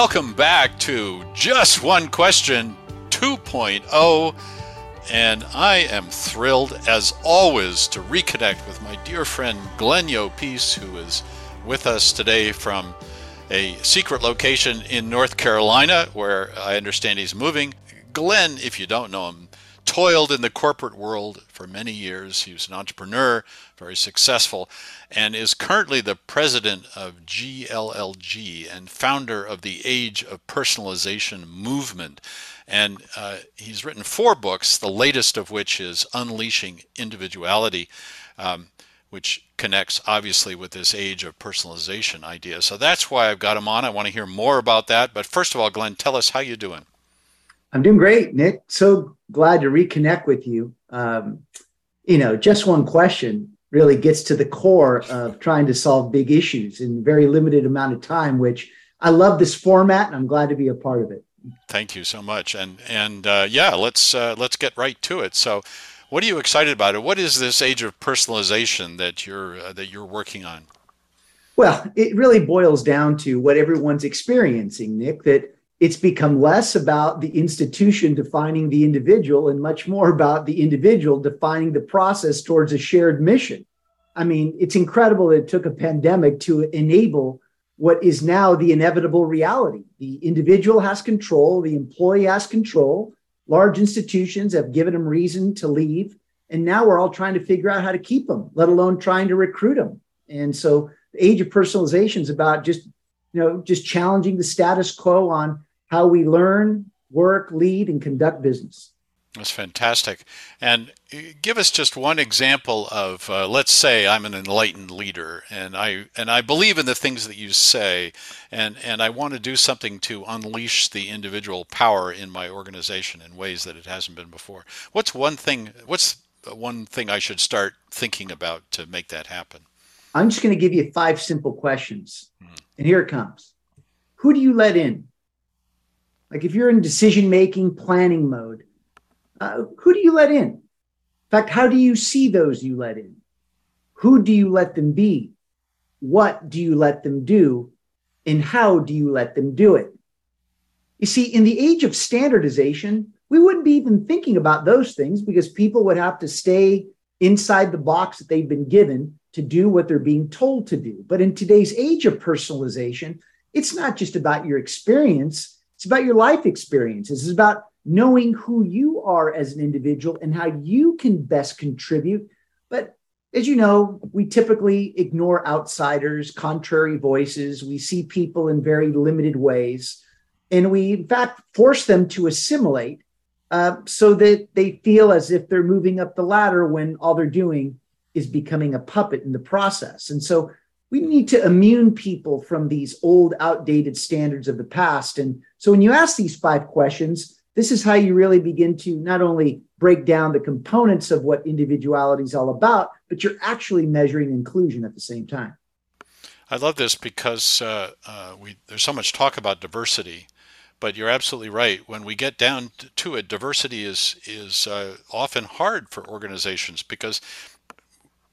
welcome back to Just One Question 2.0. And I am thrilled, as always, to reconnect with my dear friend Glenn Llopis, who is with us today from a secret location in North Carolina, where I understand he's moving. Glenn, if you don't know him, toiled in the corporate world for many years. He was an entrepreneur, very successful, and is currently the president of GLLG and founder of the Age of Personalization movement. And uh, he's written four books, the latest of which is Unleashing Individuality. Um, which connects obviously with this age of personalization idea. So that's why I've got him on. I want to hear more about that. But first of all, Glenn, tell us how you're doing. I'm doing great, Nick. So glad to reconnect with you. Um, you know, just one question really gets to the core of trying to solve big issues in very limited amount of time, which I love this format and I'm glad to be a part of it. Thank you so much. And and uh, yeah, let's uh, let's get right to it. So, what are you excited about? It? What is this age of personalization that you're uh, that you're working on? Well, it really boils down to what everyone's experiencing, Nick. That it's become less about the institution defining the individual and much more about the individual defining the process towards a shared mission. I mean, it's incredible that it took a pandemic to enable what is now the inevitable reality. The individual has control, the employee has control. Large institutions have given them reason to leave. And now we're all trying to figure out how to keep them, let alone trying to recruit them. And so the age of personalization is about just, you know, just challenging the status quo on how we learn, work, lead, and conduct business. That's fantastic. And uh, give us just one example of, uh, let's say I'm an enlightened leader, and I and I believe in the things that you say, and and I want to do something to unleash the individual power in my organization in ways that it hasn't been before. What's one thing? What's one thing I should start thinking about to make that happen? I'm just going to give you five simple questions, hmm. and here it comes. Who do you let in? Like if you're in decision making planning mode, uh, who do you let in? In fact, how do you see those you let in? Who do you let them be? What do you let them do? And how do you let them do it? You see, in the age of standardization, we wouldn't be even thinking about those things because people would have to stay inside the box that they've been given to do what they're being told to do. But in today's age of personalization, it's not just about your experience, it's about your life experiences. It's about knowing who you are as an individual and how you can best contribute. But as you know, we typically ignore outsiders, contrary voices. We see people in very limited ways. And we, in fact, force them to assimilate uh, so that they feel as if they're moving up the ladder when all they're doing is becoming a puppet in the process. And so we need to immune people from these old, outdated standards of the past. And so when you ask these five questions, this is how you really begin to not only break down the components of what individuality is all about, but you're actually measuring inclusion at the same time. I love this because uh, uh, we, there's so much talk about diversity, but you're absolutely right. When we get down to it, diversity is is uh, often hard for organizations because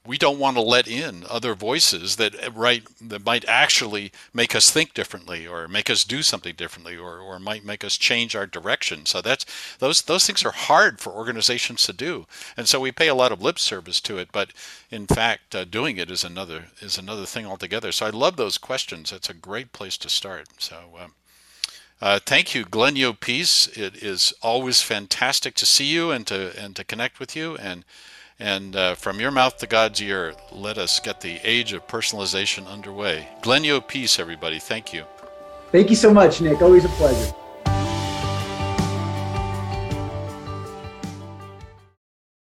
we don't want to let in other voices that right that might actually make us think differently or make us do something differently or, or might make us change our direction. So that's those those things are hard for organizations to do. And so we pay a lot of lip service to it but in fact uh, doing it is another is another thing altogether. So i love those questions. It's a great place to start. So um, uh, thank you, Glenn Llopis. It is always fantastic to see you and to and to connect with you. And and uh, from your mouth to God's ear, let us get the age of personalization underway. Glenn Llopis, everybody. Thank you. Thank you so much, Nick. Always a pleasure.